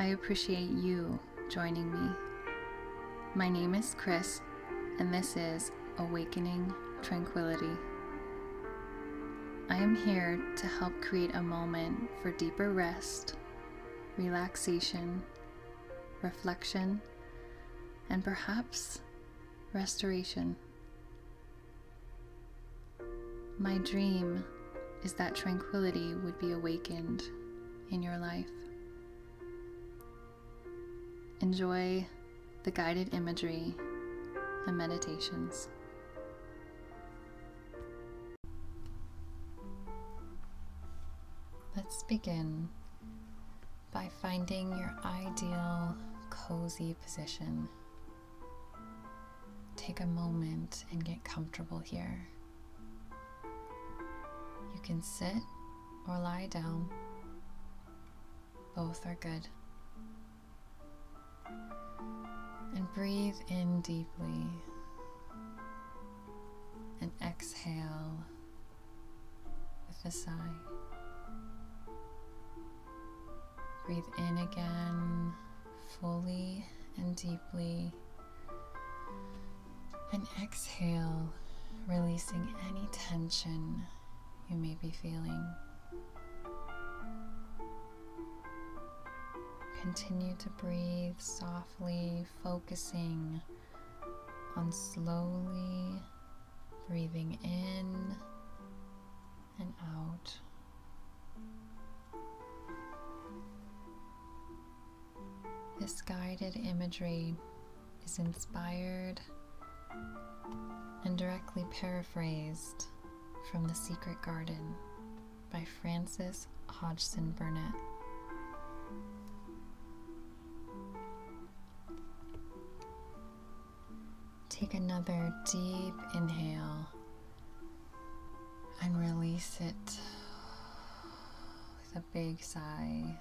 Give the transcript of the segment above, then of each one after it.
I appreciate you joining me. My name is Chris, and this is Awakening Tranquility. I am here to help create a moment for deeper rest, relaxation, reflection, and perhaps restoration. My dream is that tranquility would be awakened in your life. Enjoy the guided imagery and meditations. Let's begin by finding your ideal cozy position. Take a moment and get comfortable here. You can sit or lie down, both are good. Breathe in deeply and exhale with a sigh. Breathe in again fully and deeply. And exhale, releasing any tension you may be feeling. Continue to breathe softly, focusing on slowly breathing in and out. This guided imagery is inspired and directly paraphrased from The Secret Garden by Frances Hodgson Burnett. Take another deep inhale and release it with a big sigh.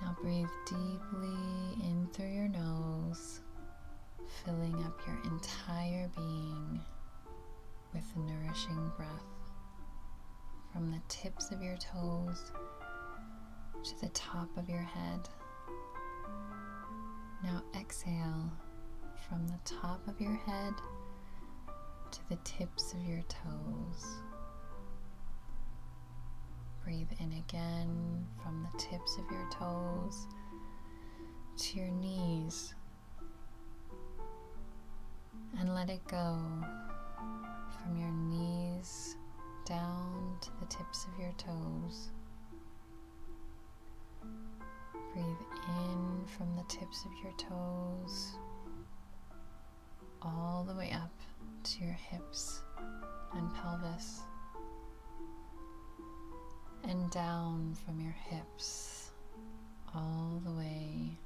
Now breathe deeply in through your nose, filling up your entire being with nourishing breath from the tips of your toes to the top of your head. Now exhale from the top of your head to the tips of your toes. Breathe in again from the tips of your toes to your knees and let it go from your knees down to the tips of your toes. From the tips of your toes all the way up to your hips and pelvis, and down from your hips all the way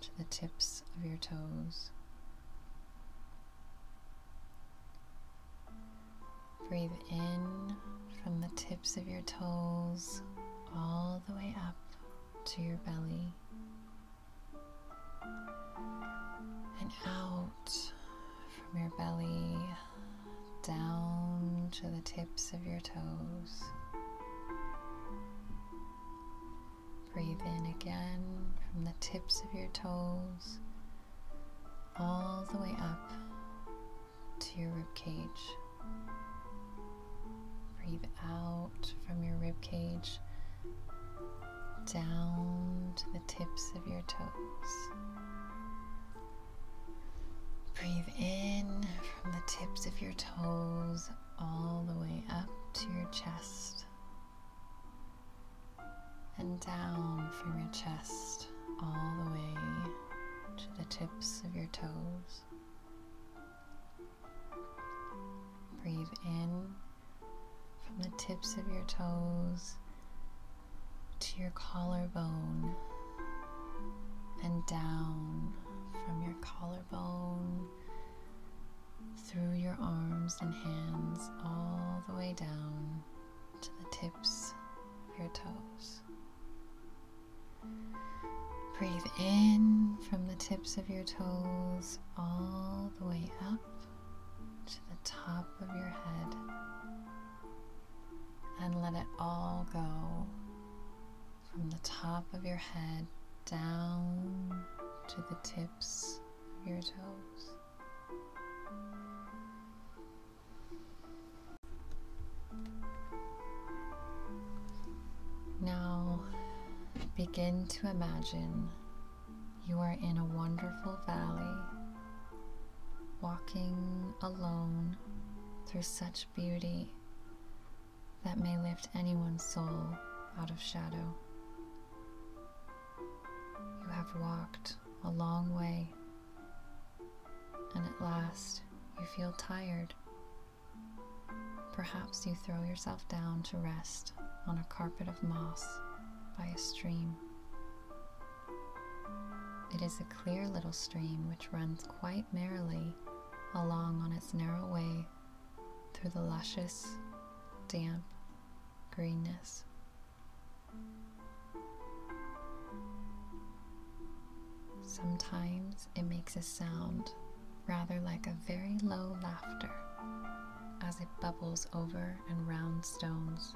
to the tips of your toes. Breathe in from the tips of your toes all the way up to your belly out from your belly down to the tips of your toes. Breathe in again from the tips of your toes all the way up to your rib cage. Breathe out from your rib cage down to the tips of your toes. Breathe in from the tips of your toes all the way up to your chest and down from your chest all the way to the tips of your toes. Breathe in from the tips of your toes to your collarbone and down from your collarbone through your arms and hands all the way down to the tips of your toes. Breathe in from the tips of your toes all the way up to the top of your head and let it all go from the top of your head down to the tips of your toes. Now begin to imagine you are in a wonderful valley, walking alone through such beauty that may lift anyone's soul out of shadow. You have walked a long way, and at last you feel tired. Perhaps you throw yourself down to rest on a carpet of moss by a stream. It is a clear little stream which runs quite merrily along on its narrow way through the luscious, damp greenness. Sometimes it makes a sound rather like a very low laughter as it bubbles over and round stones.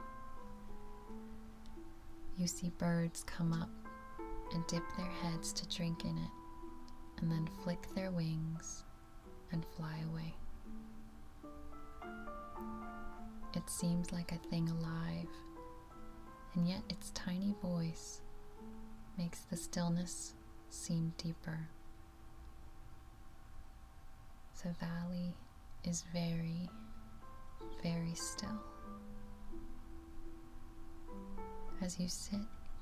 You see birds come up and dip their heads to drink in it, and then flick their wings and fly away. It seems like a thing alive, and yet its tiny voice makes the stillness seem deeper. The valley is very, very still. As you sit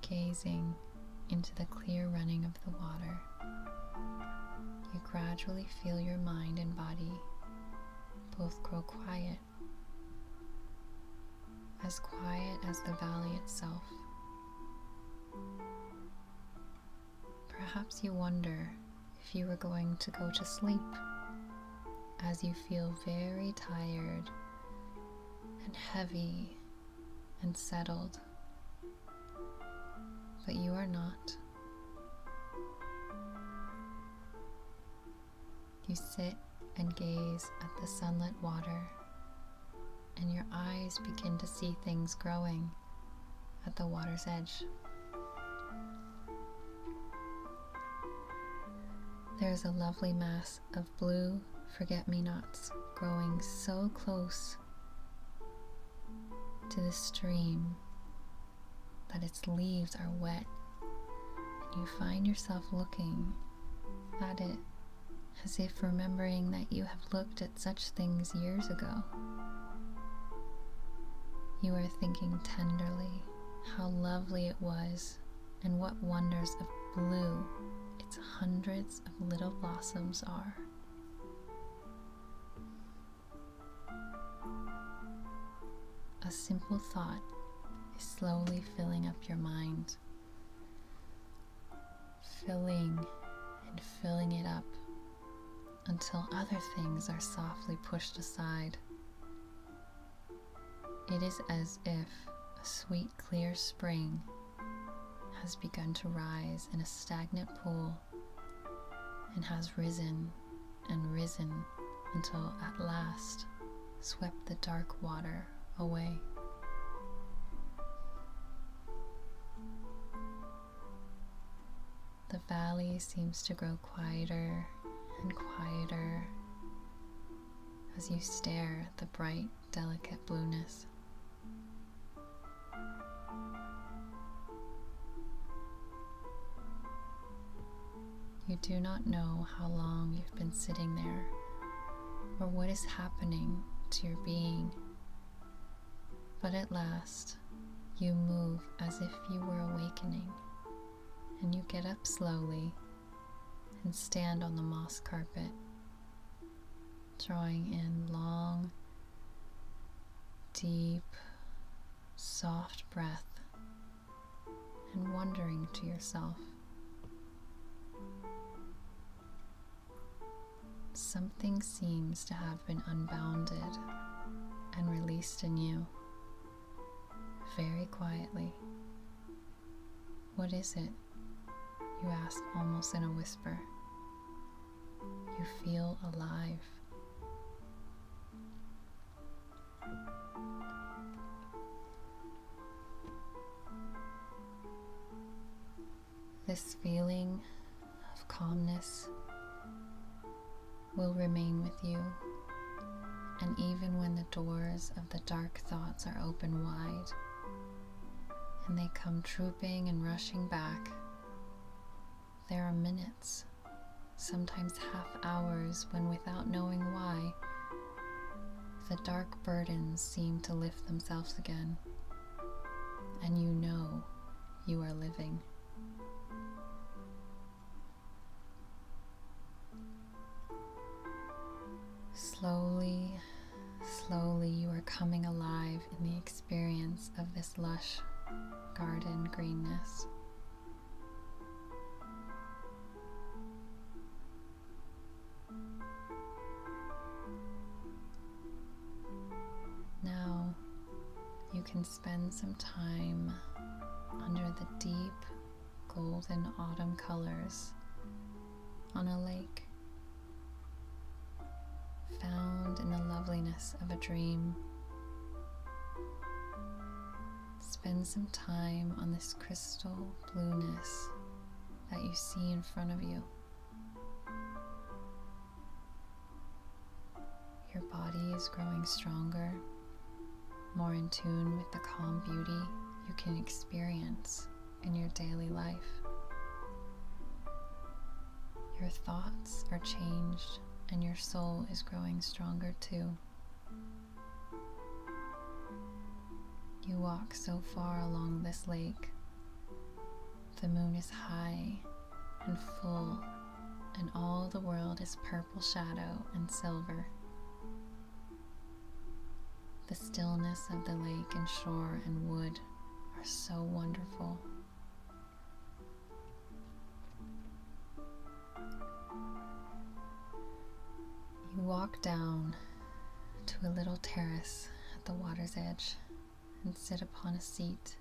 gazing into the clear running of the water, you gradually feel your mind and body both grow quiet, as quiet as the valley itself. Perhaps you wonder if you were going to go to sleep as you feel very tired and heavy and settled. But you are not. You sit and gaze at the sunlit water, and your eyes begin to see things growing at the water's edge. There's a lovely mass of blue forget me nots growing so close to the stream that its leaves are wet, and you find yourself looking at it as if remembering that you have looked at such things years ago. You are thinking tenderly how lovely it was and what wonders of blue its hundreds of little blossoms are. A simple thought is slowly filling up your mind, filling and filling it up until other things are softly pushed aside. It is as if a sweet, clear spring has begun to rise in a stagnant pool and has risen and risen until at last swept the dark water away. The valley seems to grow quieter and quieter as you stare at the bright, delicate blueness. You do not know how long you've been sitting there or what is happening to your being but at last, you move as if you were awakening, and you get up slowly and stand on the moss carpet, drawing in long, deep, soft breath and wondering to yourself. Something seems to have been unbounded and released in you very quietly. What is it? You ask almost in a whisper. You feel alive. This feeling of calmness will remain with you, and even when the doors of the dark thoughts are open wide and they come trooping and rushing back, there are minutes, sometimes half hours, when without knowing why, the dark burdens seem to lift themselves again, and you know you are living. Slowly, slowly, you are coming alive in the experience of this lush garden greenness. Now you can spend some time under the deep golden autumn colors on a lake, found in the loveliness of a dream. Spend some time on this crystal blueness that you see in front of you. Your body is growing stronger, more in tune with the calm beauty you can experience in your daily life. Your thoughts are changed and your soul is growing stronger too. You walk so far along this lake. The moon is high and full, and all the world is purple shadow and silver. The stillness of the lake and shore and wood are so wonderful. Walk down to a little terrace at the water's edge and sit upon a seat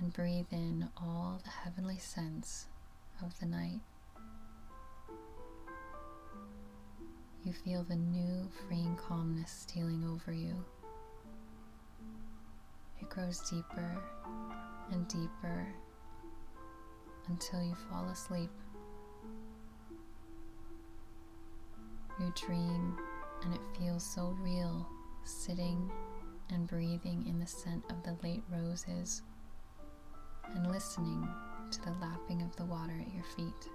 and breathe in all the heavenly scents of the night. You feel the new freeing calmness stealing over you. It grows deeper and deeper until you fall asleep. You dream, and it feels so real sitting and breathing in the scent of the late roses and listening to the lapping of the water at your feet.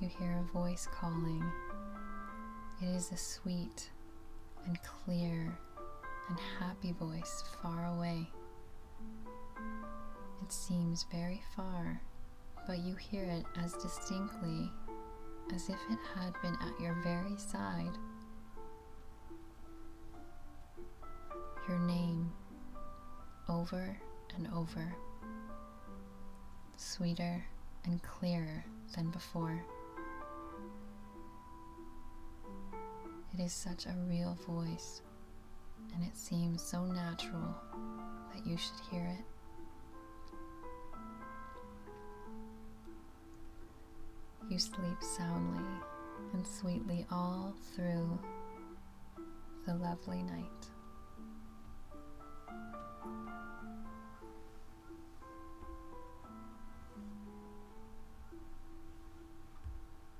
You hear a voice calling. It is a sweet and clear and happy voice far away. It seems very far, but you hear it as distinctly as if it had been at your very side. Your name over and over, sweeter and clearer than before. It is such a real voice, and it seems so natural that you should hear it. You sleep soundly and sweetly all through the lovely night.